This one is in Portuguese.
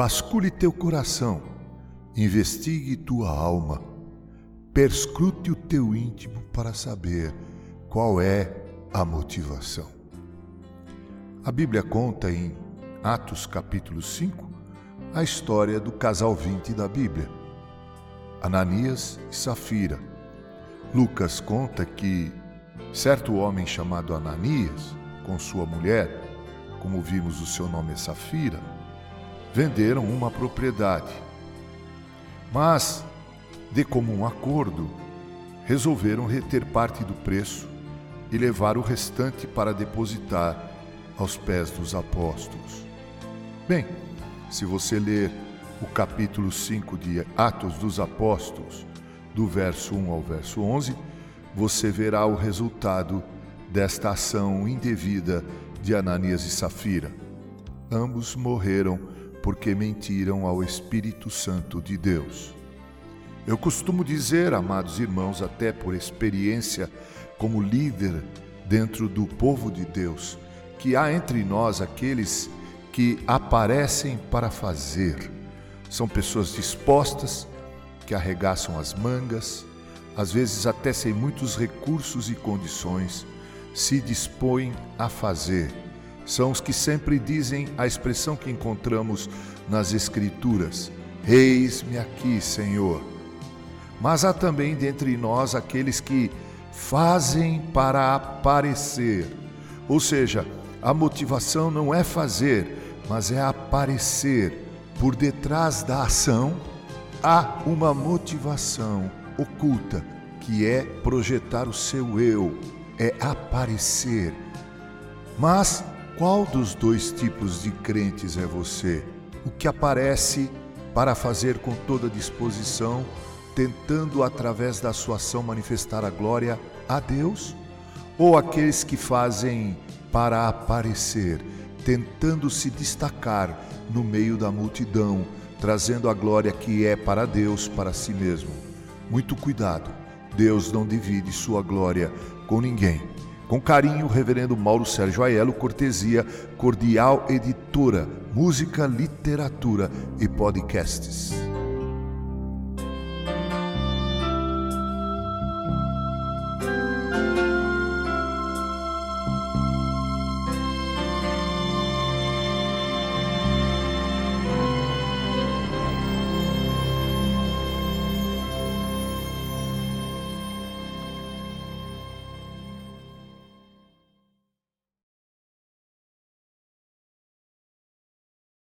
Vasculhe teu coração, investigue tua alma, perscrute o teu íntimo para saber qual é a motivação. A Bíblia conta em Atos capítulo 5 a história do casal 20 da Bíblia, Ananias e Safira. Lucas conta que certo homem chamado Ananias, com sua mulher, como vimos o seu nome é Safira, venderam uma propriedade. Mas, de comum acordo, resolveram reter parte do preço e levar o restante para depositar aos pés dos apóstolos. Bem, se você ler o capítulo 5 de Atos dos Apóstolos, do verso 1 ao verso 11, você verá o resultado desta ação indevida de Ananias e Safira. Ambos morreram porque mentiram ao Espírito Santo de Deus. Eu costumo dizer, amados irmãos, até por experiência como líder dentro do povo de Deus, que há entre nós aqueles que aparecem para fazer. São pessoas dispostas, que arregaçam as mangas, às vezes até sem muitos recursos e condições, se dispõem a fazer são os que sempre dizem a expressão que encontramos nas Escrituras: Eis-me aqui, Senhor. Mas há também dentre nós aqueles que fazem para aparecer, ou seja, a motivação não é fazer, mas é aparecer. Por detrás da ação há uma motivação oculta, que é projetar o seu eu, é aparecer. Mas qual dos dois tipos de crentes é você? O que aparece para fazer com toda disposição, tentando através da sua ação manifestar a glória a Deus? Ou aqueles que fazem para aparecer, tentando se destacar no meio da multidão, trazendo a glória que é para Deus, para si mesmo? Muito cuidado, Deus não divide sua glória com ninguém. Com carinho, Reverendo Mauro Sérgio Aiello, cortesia Cordial Editora, Música, Literatura e Podcasts.